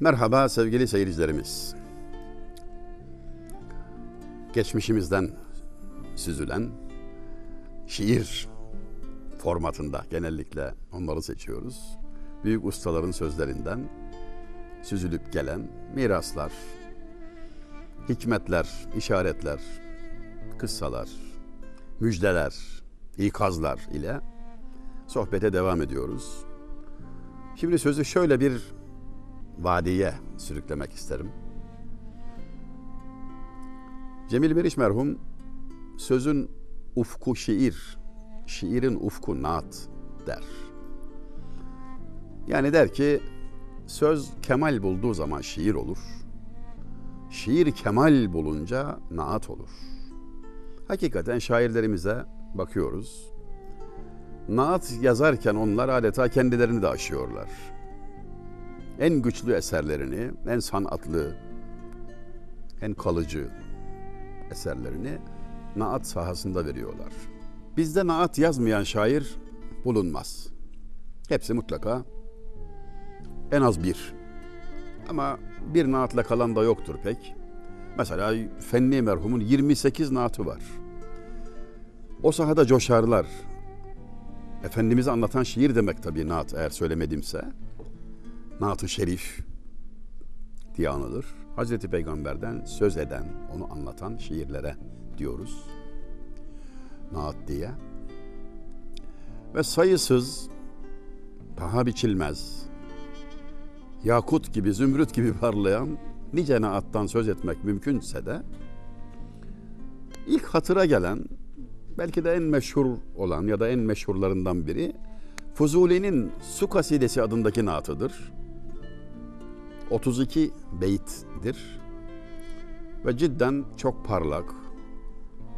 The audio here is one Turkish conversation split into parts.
Merhaba sevgili seyircilerimiz. Geçmişimizden süzülen şiir formatında genellikle onları seçiyoruz. Büyük ustaların sözlerinden süzülüp gelen miraslar, hikmetler, işaretler, kıssalar, müjdeler, ikazlar ile sohbete devam ediyoruz. Şimdi sözü şöyle bir vadiye sürüklemek isterim. Cemil Meriç merhum sözün ufku şiir, şiirin ufku naat der. Yani der ki söz kemal bulduğu zaman şiir olur. Şiir kemal bulunca naat olur. Hakikaten şairlerimize bakıyoruz. Naat yazarken onlar adeta kendilerini de aşıyorlar. En güçlü eserlerini, en sanatlı, en kalıcı eserlerini naat sahasında veriyorlar. Bizde naat yazmayan şair bulunmaz. Hepsi mutlaka en az bir. Ama bir naatla kalan da yoktur pek. Mesela Fenni merhumun 28 naatı var. O sahada coşarlar. Efendimiz'i anlatan şiir demek tabii naat eğer söylemedimse. Naat-ı Şerif diye anılır. Hazreti Peygamber'den söz eden, onu anlatan şiirlere diyoruz. Naat diye. Ve sayısız, paha biçilmez, yakut gibi, zümrüt gibi parlayan nice naattan söz etmek mümkünse de ilk hatıra gelen belki de en meşhur olan ya da en meşhurlarından biri Fuzuli'nin Su Kasidesi adındaki naatıdır. 32 beyttir ve cidden çok parlak,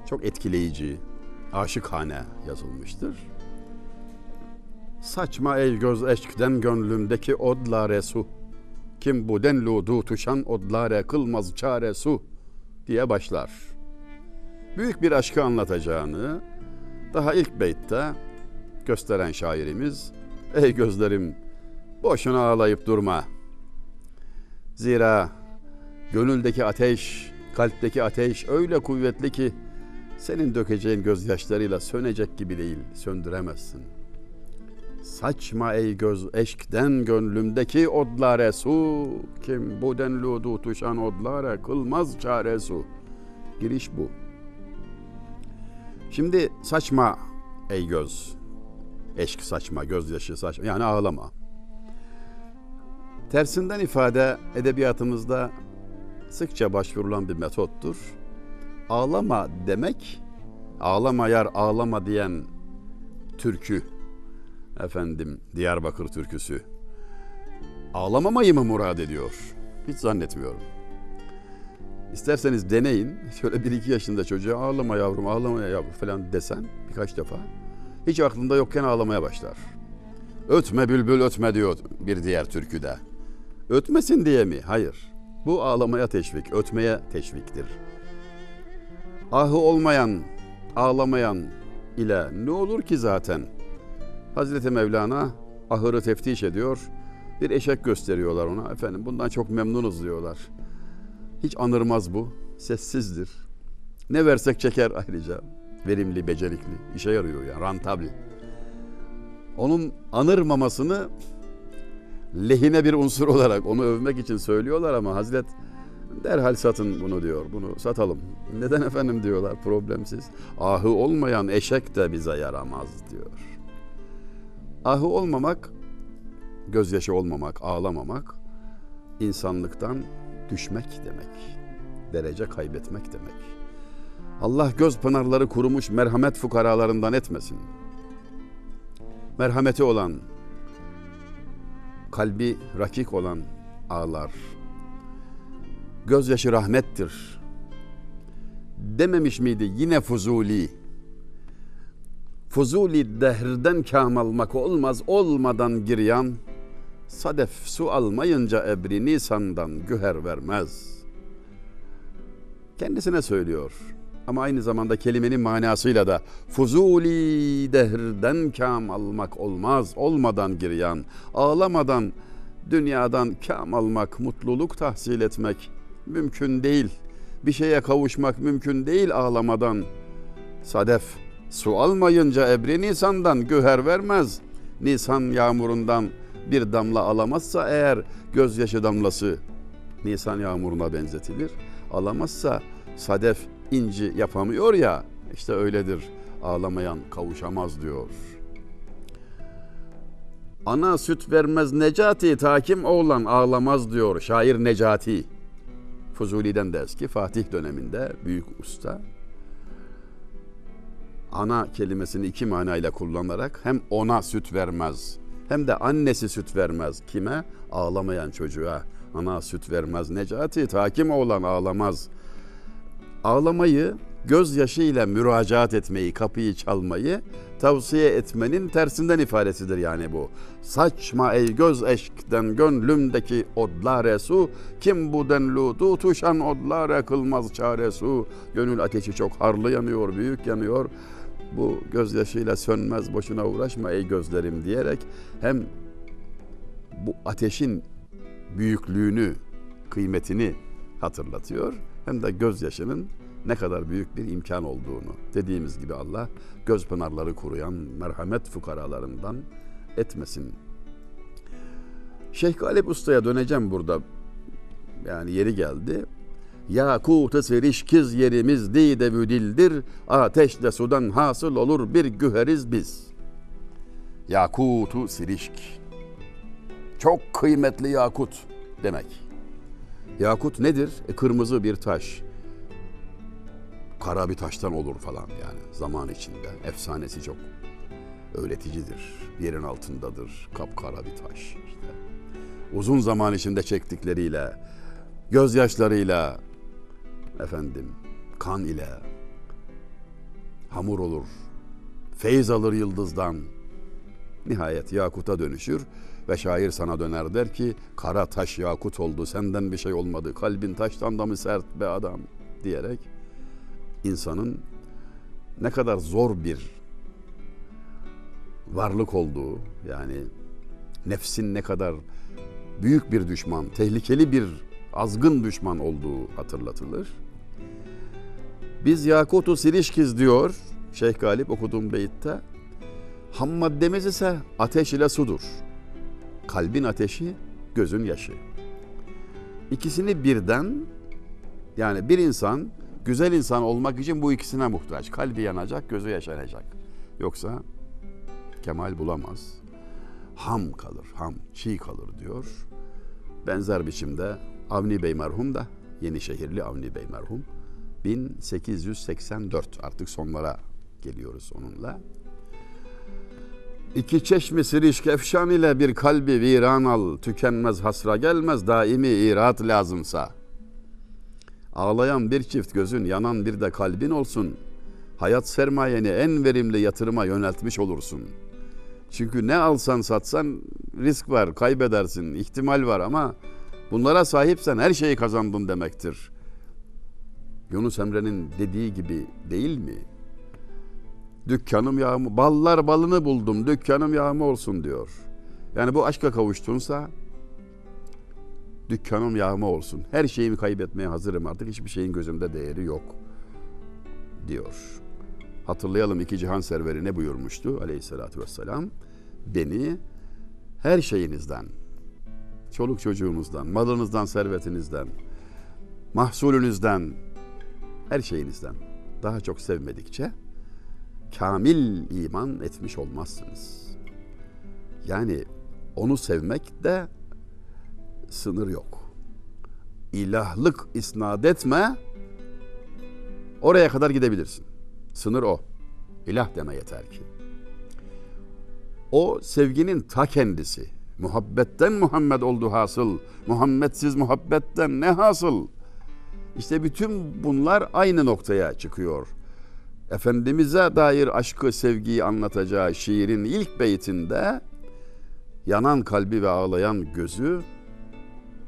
çok etkileyici, aşıkhane yazılmıştır. Saçma ey göz eşkden gönlümdeki odlare su. Kim bu denlu tuşan odlare kılmaz çare su diye başlar. Büyük bir aşkı anlatacağını daha ilk beytte gösteren şairimiz Ey gözlerim boşuna ağlayıp durma. Zira gönüldeki ateş, kalpteki ateş öyle kuvvetli ki senin dökeceğin gözyaşlarıyla sönecek gibi değil, söndüremezsin.'' Saçma ey göz eşkten gönlümdeki odlare su. Kim bu denlu tutuşan odlare kılmaz çare su. Giriş bu. Şimdi saçma ey göz. Eşk saçma, gözyaşı saçma. Yani ağlama. Tersinden ifade edebiyatımızda sıkça başvurulan bir metottur. Ağlama demek, ağlama yar ağlama diyen türkü efendim Diyarbakır türküsü ağlamamayı mı murad ediyor? Hiç zannetmiyorum. İsterseniz deneyin. Şöyle bir iki yaşında çocuğa ağlama yavrum ağlama yavrum falan desen birkaç defa. Hiç aklında yokken ağlamaya başlar. Ötme bülbül ötme diyor bir diğer türküde. Ötmesin diye mi? Hayır. Bu ağlamaya teşvik, ötmeye teşviktir. Ahı olmayan, ağlamayan ile ne olur ki zaten?'' Hazreti Mevlana ahırı teftiş ediyor. Bir eşek gösteriyorlar ona. Efendim bundan çok memnunuz diyorlar. Hiç anırmaz bu. Sessizdir. Ne versek çeker ayrıca. Verimli, becerikli. işe yarıyor yani. Rantabli. Onun anırmamasını lehine bir unsur olarak onu övmek için söylüyorlar ama Hazret derhal satın bunu diyor. Bunu satalım. Neden efendim diyorlar problemsiz. Ahı olmayan eşek de bize yaramaz diyor. Ahı olmamak, gözyaşı olmamak, ağlamamak insanlıktan düşmek demek. Derece kaybetmek demek. Allah göz pınarları kurumuş merhamet fukaralarından etmesin. Merhameti olan, kalbi rakik olan ağlar. Gözyaşı rahmettir. Dememiş miydi yine Fuzuli? Fuzuli dehrden kam almak olmaz olmadan giryan. Sadef su almayınca ebri Nisan'dan güher vermez. Kendisine söylüyor. Ama aynı zamanda kelimenin manasıyla da fuzuli dehrden kam almak olmaz olmadan giryan, ağlamadan Dünyadan kam almak, mutluluk tahsil etmek mümkün değil. Bir şeye kavuşmak mümkün değil ağlamadan. Sadef, su almayınca ebri Nisan'dan güher vermez. Nisan yağmurundan bir damla alamazsa eğer gözyaşı damlası Nisan yağmuruna benzetilir. Alamazsa sadef inci yapamıyor ya işte öyledir ağlamayan kavuşamaz diyor. Ana süt vermez Necati takim oğlan ağlamaz diyor şair Necati. Fuzuli'den de eski Fatih döneminde büyük usta. Ana kelimesini iki manayla kullanarak hem ona süt vermez hem de annesi süt vermez. Kime? Ağlamayan çocuğa. Ana süt vermez. Necati takim oğlan ağlamaz. Ağlamayı gözyaşıyla müracaat etmeyi, kapıyı çalmayı tavsiye etmenin tersinden ifadesidir yani bu. Saçma ey göz eşkten gönlümdeki odlare su, kim bu denlu tutuşan odlare kılmaz çare su. Gönül ateşi çok harlı yanıyor, büyük yanıyor. Bu gözyaşıyla sönmez boşuna uğraşma ey gözlerim diyerek hem bu ateşin büyüklüğünü, kıymetini hatırlatıyor hem de gözyaşının ne kadar büyük bir imkan olduğunu. Dediğimiz gibi Allah göz pınarları kuruyan merhamet fukaralarından etmesin. Şeyh Galip Usta'ya döneceğim burada. Yani yeri geldi. Yakut-ı serişkiz yerimiz dide vüdildir. Ateşle sudan hasıl olur bir güheriz biz. Yakutu sirişk. Çok kıymetli yakut demek. Yakut nedir? E, kırmızı bir taş kara bir taştan olur falan yani zaman içinde. Efsanesi çok öğreticidir. Yerin altındadır. Kapkara bir taş işte. Uzun zaman içinde çektikleriyle, gözyaşlarıyla, efendim, kan ile hamur olur. Feyz alır yıldızdan. Nihayet yakuta dönüşür ve şair sana döner der ki kara taş yakut oldu senden bir şey olmadı kalbin taştan da mı sert be adam diyerek insanın ne kadar zor bir varlık olduğu yani nefsin ne kadar büyük bir düşman, tehlikeli bir azgın düşman olduğu hatırlatılır. Biz Yakutu Sirişkiz diyor Şeyh Galip okuduğum beyitte. Ham maddemiz ise ateş ile sudur. Kalbin ateşi, gözün yaşı. İkisini birden yani bir insan güzel insan olmak için bu ikisine muhtaç. Kalbi yanacak, gözü yaşanacak. Yoksa kemal bulamaz. Ham kalır, ham, çiğ kalır diyor. Benzer biçimde Avni Bey merhum da Yenişehirli Avni Bey merhum 1884 artık sonlara geliyoruz onunla. İki çeşmi sirişk efşan ile bir kalbi viran al, tükenmez hasra gelmez daimi irat lazımsa. Ağlayan bir çift gözün, yanan bir de kalbin olsun. Hayat sermayeni en verimli yatırıma yöneltmiş olursun. Çünkü ne alsan satsan risk var, kaybedersin, ihtimal var ama bunlara sahipsen her şeyi kazandın demektir. Yunus Emre'nin dediği gibi değil mi? Dükkanım yağımı, ballar balını buldum, dükkanım yağımı olsun diyor. Yani bu aşka kavuştunsa dükkanım yağma olsun. Her şeyimi kaybetmeye hazırım artık hiçbir şeyin gözümde değeri yok diyor. Hatırlayalım iki cihan serveri ne buyurmuştu aleyhissalatü vesselam? Beni her şeyinizden, çoluk çocuğunuzdan, malınızdan, servetinizden, mahsulünüzden, her şeyinizden daha çok sevmedikçe kamil iman etmiş olmazsınız. Yani onu sevmek de sınır yok. İlahlık isnat etme, oraya kadar gidebilirsin. Sınır o. İlah deme yeter ki. O sevginin ta kendisi. Muhabbetten Muhammed oldu hasıl. Muhammedsiz muhabbetten ne hasıl? İşte bütün bunlar aynı noktaya çıkıyor. Efendimiz'e dair aşkı, sevgiyi anlatacağı şiirin ilk beytinde yanan kalbi ve ağlayan gözü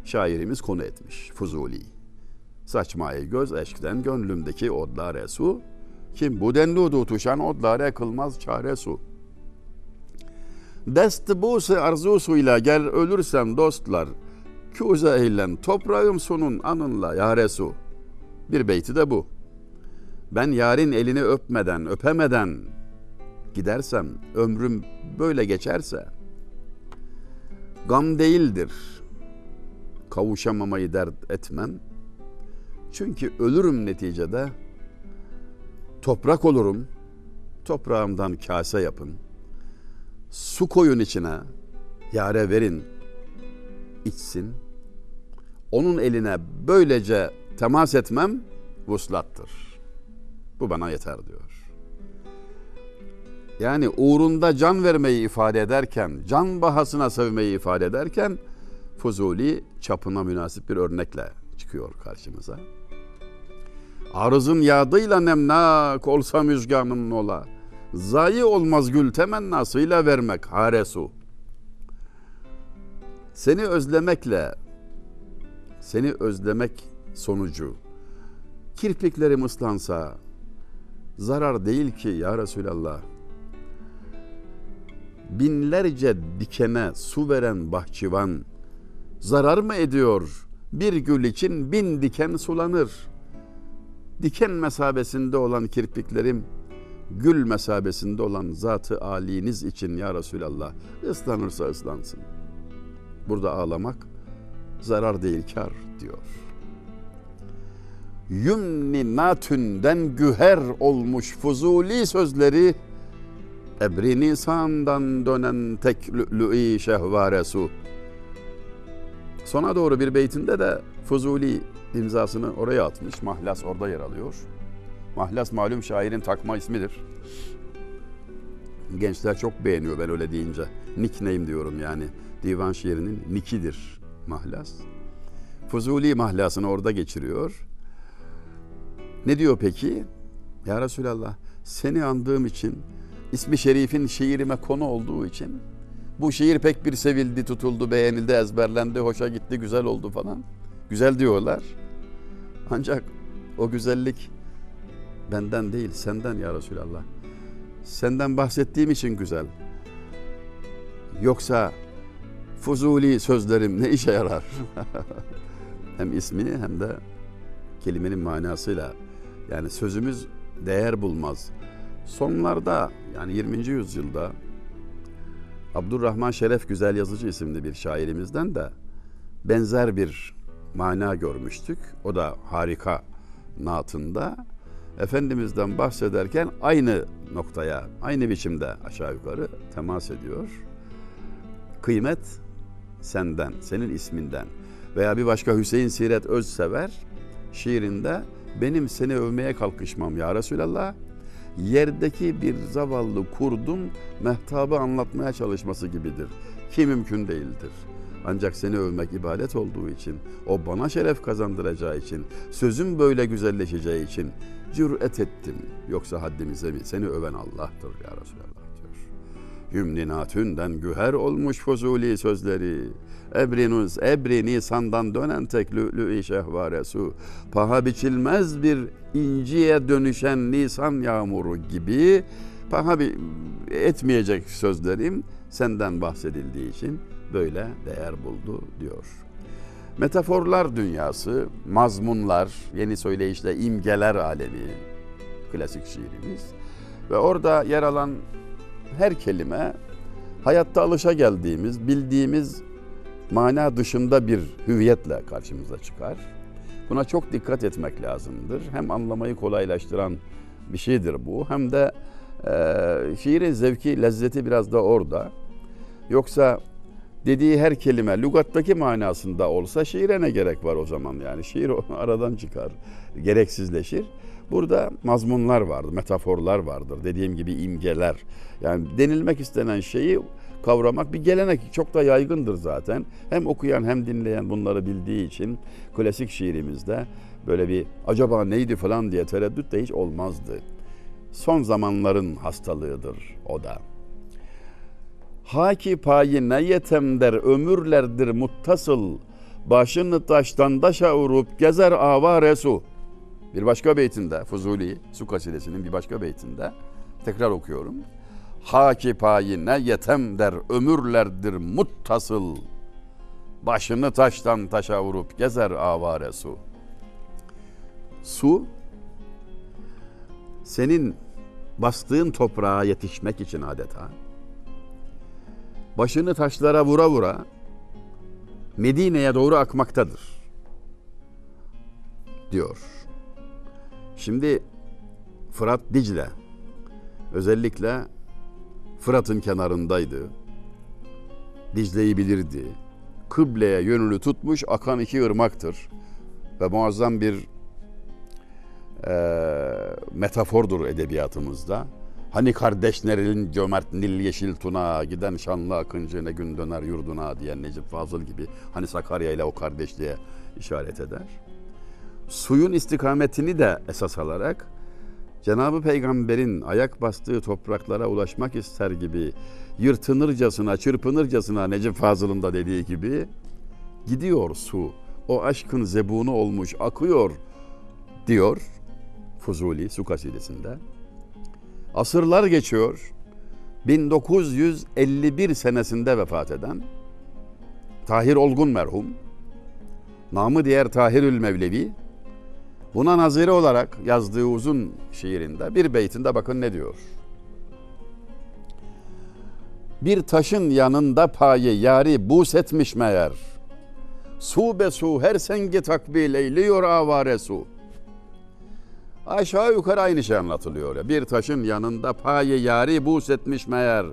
şairimiz konu etmiş Fuzuli. Saçmayı göz eşkten gönlümdeki odlare su, kim bu denli tutuşan odlare kılmaz çare su. Dest buse arzusuyla gel ölürsem dostlar. Küze eylen toprağım sunun anınla ya Resul. Bir beyti de bu. Ben yarın elini öpmeden, öpemeden gidersem, ömrüm böyle geçerse gam değildir. Kavuşamamayı dert etmem. Çünkü ölürüm neticede. Toprak olurum. Toprağımdan kase yapın. Su koyun içine. Yare verin. içsin. Onun eline böylece temas etmem vuslattır. Bu bana yeter diyor. Yani uğrunda can vermeyi ifade ederken, can bahasına sevmeyi ifade ederken Fuzuli çapına münasip bir örnekle çıkıyor karşımıza. Arızın yağdıyla nemnak olsa müzganın ola. Zayi olmaz gül temennasıyla vermek haresu. Seni özlemekle, seni özlemek sonucu kirpiklerim ıslansa zarar değil ki ya Resulallah. Binlerce dikene su veren bahçıvan zarar mı ediyor? Bir gül için bin diken sulanır. Diken mesabesinde olan kirpiklerim gül mesabesinde olan zatı aliniz için ya Resulallah ıslanırsa ıslansın. Burada ağlamak zarar değil kar diyor. Yümni natünden güher olmuş fuzuli sözleri ebri nisandan dönen tek lü'lü'i şehvaresu. Sona doğru bir beytinde de Fuzuli imzasını oraya atmış. Mahlas orada yer alıyor. Mahlas malum şairin takma ismidir. Gençler çok beğeniyor ben öyle deyince. Nickname diyorum yani. Divan şiirinin nikidir Mahlas. Fuzuli mahlasını orada geçiriyor. Ne diyor peki? Ya Resulallah seni andığım için ismi şerifin şiirime konu olduğu için bu şiir pek bir sevildi, tutuldu, beğenildi, ezberlendi, hoşa gitti, güzel oldu falan. Güzel diyorlar. Ancak o güzellik benden değil, senden ya Resulallah. Senden bahsettiğim için güzel. Yoksa fuzuli sözlerim ne işe yarar? hem ismini hem de kelimenin manasıyla yani sözümüz değer bulmaz. Sonlarda yani 20. yüzyılda Abdurrahman Şeref Güzel Yazıcı isimli bir şairimizden de benzer bir mana görmüştük. O da harika naatında Efendimiz'den bahsederken aynı noktaya, aynı biçimde aşağı yukarı temas ediyor. Kıymet senden, senin isminden veya bir başka Hüseyin Siret Özsever şiirinde benim seni övmeye kalkışmam ya Resulallah yerdeki bir zavallı kurdun mehtabı anlatmaya çalışması gibidir. Ki mümkün değildir. Ancak seni övmek ibadet olduğu için, o bana şeref kazandıracağı için, sözüm böyle güzelleşeceği için cüret ettim. Yoksa haddimize mi? Seni öven Allah'tır ya Resulallah. Hümninatünden güher olmuş fuzuli sözleri. Ebrinuz, ebri nisandan dönen tek lü'lü-i şehvaresu. Paha biçilmez bir inciye dönüşen nisan yağmuru gibi paha etmeyecek sözlerim senden bahsedildiği için böyle değer buldu diyor. Metaforlar dünyası, mazmunlar, yeni söyleyişle imgeler alemi, klasik şiirimiz. Ve orada yer alan her kelime hayatta alışa geldiğimiz, bildiğimiz mana dışında bir hüviyetle karşımıza çıkar. Buna çok dikkat etmek lazımdır. Hem anlamayı kolaylaştıran bir şeydir bu hem de e, şiirin zevki, lezzeti biraz da orada. Yoksa dediği her kelime lügattaki manasında olsa şiire ne gerek var o zaman yani şiir aradan çıkar, gereksizleşir. Burada mazmunlar vardır, metaforlar vardır. Dediğim gibi imgeler. Yani denilmek istenen şeyi kavramak bir gelenek. Çok da yaygındır zaten. Hem okuyan hem dinleyen bunları bildiği için klasik şiirimizde böyle bir acaba neydi falan diye tereddüt de hiç olmazdı. Son zamanların hastalığıdır o da. Haki payi ne yetem der ömürlerdir muttasıl. Başını taştan daşa vurup gezer avare su. Bir başka beytinde Fuzuli su kasidesinin bir başka beytinde tekrar okuyorum. Haki payine yetem der ömürlerdir muttasıl. Başını taştan taşa vurup gezer avare su. Su senin bastığın toprağa yetişmek için adeta başını taşlara vura vura Medine'ye doğru akmaktadır diyor. Şimdi Fırat Dicle özellikle Fırat'ın kenarındaydı. Dicle'yi bilirdi. Kıbleye yönünü tutmuş akan iki ırmaktır. Ve muazzam bir e, metafordur edebiyatımızda. Hani kardeşlerin cömert nil yeşil tuna giden şanlı akıncı ne gün döner yurduna diyen Necip Fazıl gibi hani Sakarya ile o kardeşliğe işaret eder. Suyun istikametini de esas alarak Cenab-ı Peygamber'in ayak bastığı topraklara ulaşmak ister gibi yırtınırcasına, çırpınırcasına Necip Fazıl'ın da dediği gibi gidiyor su. O aşkın zebunu olmuş akıyor diyor Fuzuli su kasidesinde. Asırlar geçiyor. 1951 senesinde vefat eden Tahir Olgun merhum, namı diğer Tahirül Mevlevi, buna nazire olarak yazdığı uzun şiirinde bir beytinde bakın ne diyor. Bir taşın yanında paye yari bus etmiş meğer. Su be su her sengi takbil eyliyor avare su. Aşağı yukarı aynı şey anlatılıyor. Bir taşın yanında paye yari bus etmiş meğer.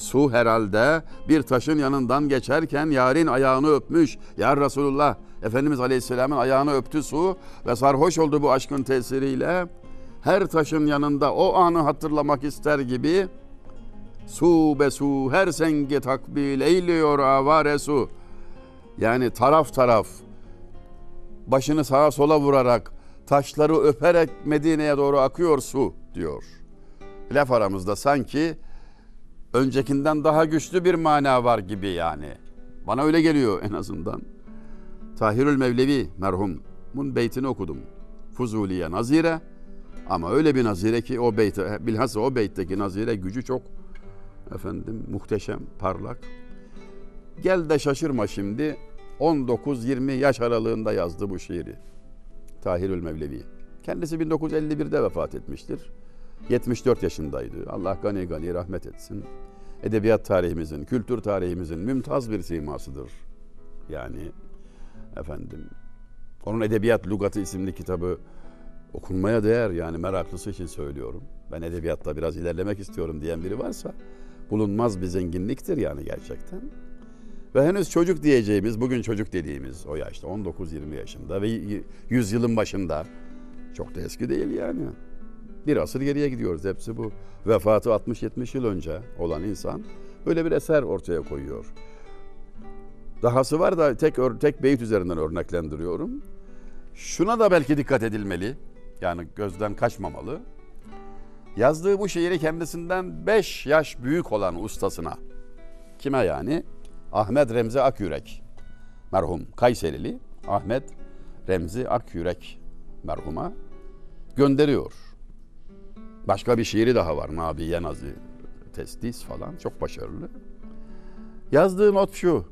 Su herhalde bir taşın yanından geçerken yarın ayağını öpmüş. Ya Resulullah Efendimiz Aleyhisselam'ın ayağını öptü su ve sarhoş oldu bu aşkın tesiriyle. Her taşın yanında o anı hatırlamak ister gibi su be su her sengi takbil eyliyor avare su. Yani taraf taraf başını sağa sola vurarak taşları öperek Medine'ye doğru akıyor su diyor. Laf aramızda sanki öncekinden daha güçlü bir mana var gibi yani. Bana öyle geliyor en azından. Tahirül Mevlevi merhumun beytini okudum. Fuzuliye nazire ama öyle bir nazire ki o beyte bilhassa o beytteki nazire gücü çok efendim muhteşem, parlak. Gel de şaşırma şimdi 19-20 yaş aralığında yazdı bu şiiri. Tahirül Mevlevi. Kendisi 1951'de vefat etmiştir. 74 yaşındaydı. Allah gani gani rahmet etsin. Edebiyat tarihimizin, kültür tarihimizin mümtaz bir simasıdır. Yani efendim onun Edebiyat Lugatı isimli kitabı okunmaya değer yani meraklısı için söylüyorum. Ben edebiyatta biraz ilerlemek istiyorum diyen biri varsa bulunmaz bir zenginliktir yani gerçekten. Ve henüz çocuk diyeceğimiz, bugün çocuk dediğimiz o yaşta 19-20 yaşında ve yüzyılın başında çok da eski değil yani. Bir asır geriye gidiyoruz hepsi bu. Vefatı 60-70 yıl önce olan insan böyle bir eser ortaya koyuyor. Dahası var da tek tek beyit üzerinden örneklendiriyorum. Şuna da belki dikkat edilmeli. Yani gözden kaçmamalı. Yazdığı bu şiiri kendisinden 5 yaş büyük olan ustasına. Kime yani? Ahmet Remzi Akyürek merhum Kayserili Ahmet Remzi Akyürek merhuma gönderiyor. Başka bir şiiri daha var. Nabiye Nazi Testis falan. Çok başarılı. Yazdığı not şu.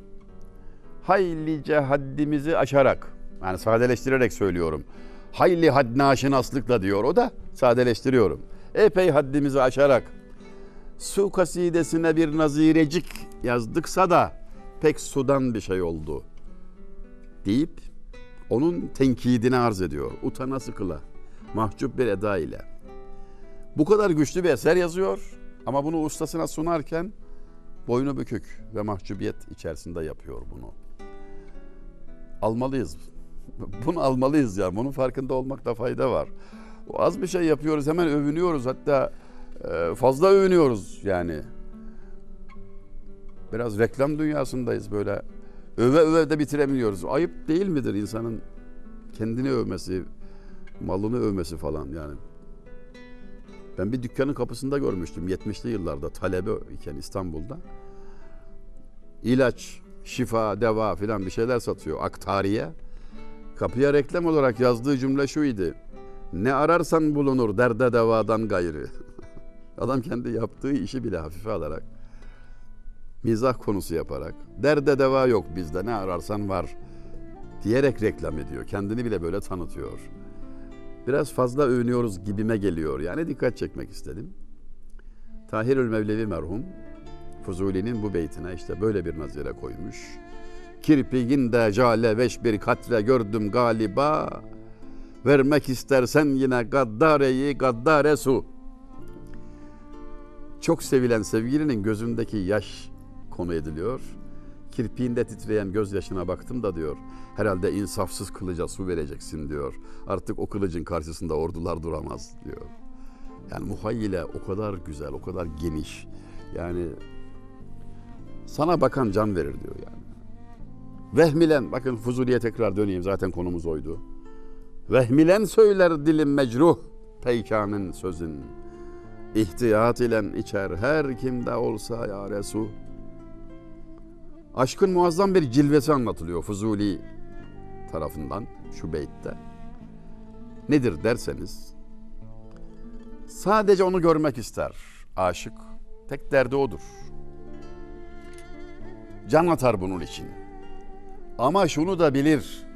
Haylice haddimizi aşarak yani sadeleştirerek söylüyorum. Hayli haddinaşinaslıkla diyor o da sadeleştiriyorum. Epey haddimizi aşarak su kasidesine bir nazirecik yazdıksa da pek sudan bir şey oldu deyip onun tenkidini arz ediyor. Utana sıkıla, mahcup bir eda ile. Bu kadar güçlü bir eser yazıyor ama bunu ustasına sunarken boynu bükük ve mahcubiyet içerisinde yapıyor bunu. Almalıyız. Bunu almalıyız ya. Bunun farkında olmakta fayda var. Az bir şey yapıyoruz hemen övünüyoruz hatta e, fazla övünüyoruz yani. Biraz reklam dünyasındayız böyle. Öve öve de bitiremiyoruz. Ayıp değil midir insanın kendini övmesi, malını övmesi falan yani. Ben bir dükkanın kapısında görmüştüm 70'li yıllarda talebe iken İstanbul'da. İlaç, şifa, deva filan bir şeyler satıyor. Aktariye. Kapıya reklam olarak yazdığı cümle şuydu. Ne ararsan bulunur derde devadan gayrı. Adam kendi yaptığı işi bile hafife alarak, mizah konusu yaparak, derde deva yok bizde ne ararsan var diyerek reklam ediyor. Kendini bile böyle tanıtıyor. Biraz fazla övünüyoruz gibime geliyor. Yani dikkat çekmek istedim. Tahirül Mevlevi merhum Fuzuli'nin bu beytine işte böyle bir nazire koymuş. Kirpiğinde cale veş bir katre gördüm galiba. Vermek istersen yine gaddareyi gaddare su. Çok sevilen sevgilinin gözündeki yaş konu ediliyor. Kirpiğinde titreyen gözyaşına baktım da diyor. Herhalde insafsız kılıca su vereceksin diyor. Artık o kılıcın karşısında ordular duramaz diyor. Yani muhayyile o kadar güzel, o kadar geniş. Yani sana bakan can verir diyor yani. Vehmilen, bakın Fuzuli'ye tekrar döneyim zaten konumuz oydu. Vehmilen söyler dilim mecruh, peykanın sözün. İhtiyat ile içer her kimde olsa ya Resul. Aşkın muazzam bir cilvesi anlatılıyor Fuzuli tarafından şu beytte. Nedir derseniz, sadece onu görmek ister aşık. Tek derdi odur. Can atar bunun için. Ama şunu da bilir.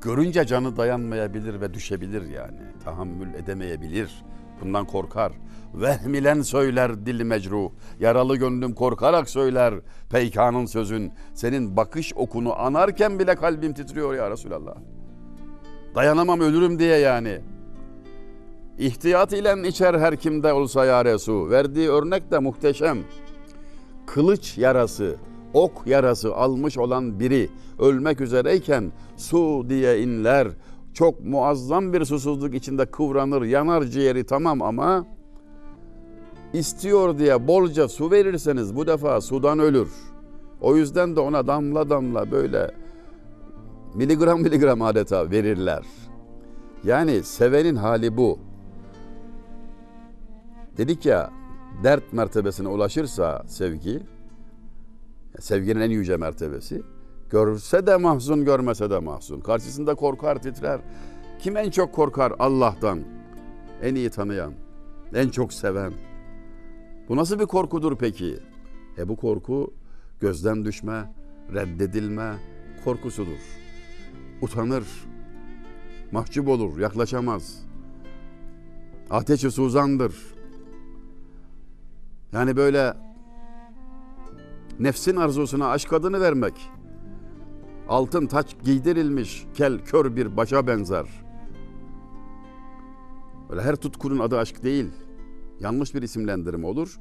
Görünce canı dayanmayabilir ve düşebilir yani. Tahammül edemeyebilir. Bundan korkar. Vehmilen söyler dil mecruh. Yaralı gönlüm korkarak söyler peykanın sözün. Senin bakış okunu anarken bile kalbim titriyor ya Resulallah. Dayanamam ölürüm diye yani. İhtiyat ile içer her kimde olsa ya Resul. Verdiği örnek de muhteşem. Kılıç yarası, ok yarası almış olan biri ölmek üzereyken su diye inler. Çok muazzam bir susuzluk içinde kıvranır, yanar ciğeri tamam ama istiyor diye bolca su verirseniz bu defa sudan ölür. O yüzden de ona damla damla böyle miligram miligram adeta verirler. Yani sevenin hali bu. Dedik ya dert mertebesine ulaşırsa sevgi, sevginin en yüce mertebesi, görse de mahzun, görmese de mahzun. Karşısında korkar, titrer. Kim en çok korkar? Allah'tan. En iyi tanıyan, en çok seven. Bu nasıl bir korkudur peki? E bu korku gözden düşme, reddedilme korkusudur. Utanır, mahcup olur, yaklaşamaz. Ateşi suzandır. Yani böyle nefsin arzusuna aşk adını vermek. Altın taç giydirilmiş kel kör bir başa benzer. Öyle her tutkunun adı aşk değil. Yanlış bir isimlendirme olur.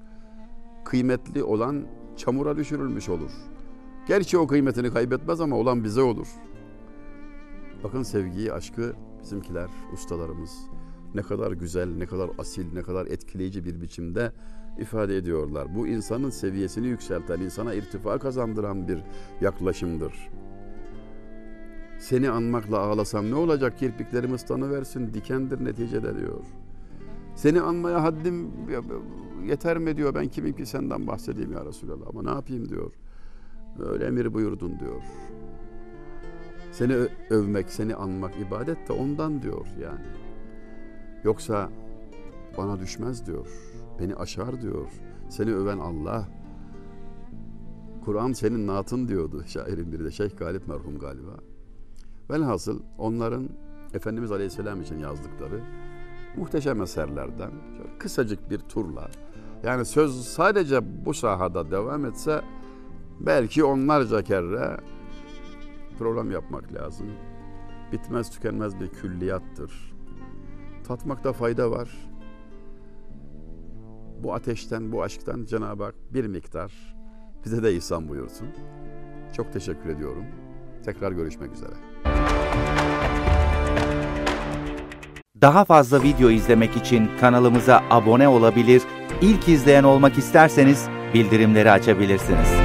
Kıymetli olan çamura düşürülmüş olur. Gerçi o kıymetini kaybetmez ama olan bize olur. Bakın sevgiyi, aşkı bizimkiler, ustalarımız ne kadar güzel, ne kadar asil, ne kadar etkileyici bir biçimde ifade ediyorlar. Bu insanın seviyesini yükselten, insana irtifa kazandıran bir yaklaşımdır. Seni anmakla ağlasam ne olacak kirpiklerim ıslanıversin dikendir neticede diyor. Seni anmaya haddim yeter mi diyor ben kimim ki senden bahsedeyim ya Resulallah ama ne yapayım diyor. Öyle emir buyurdun diyor. Seni övmek, seni anmak ibadet de ondan diyor yani. Yoksa bana düşmez diyor. Beni aşar diyor. Seni öven Allah. Kur'an senin natın diyordu şairin biri de Şeyh Galip merhum galiba. Velhasıl onların Efendimiz Aleyhisselam için yazdıkları muhteşem eserlerden kısacık bir turla yani söz sadece bu sahada devam etse belki onlarca kere program yapmak lazım. Bitmez tükenmez bir külliyattır. Tatmakta fayda var. Bu ateşten, bu aşktan Cenab-ı Hak bir miktar bize de ihsan buyursun. Çok teşekkür ediyorum. Tekrar görüşmek üzere. Daha fazla video izlemek için kanalımıza abone olabilir, ilk izleyen olmak isterseniz bildirimleri açabilirsiniz.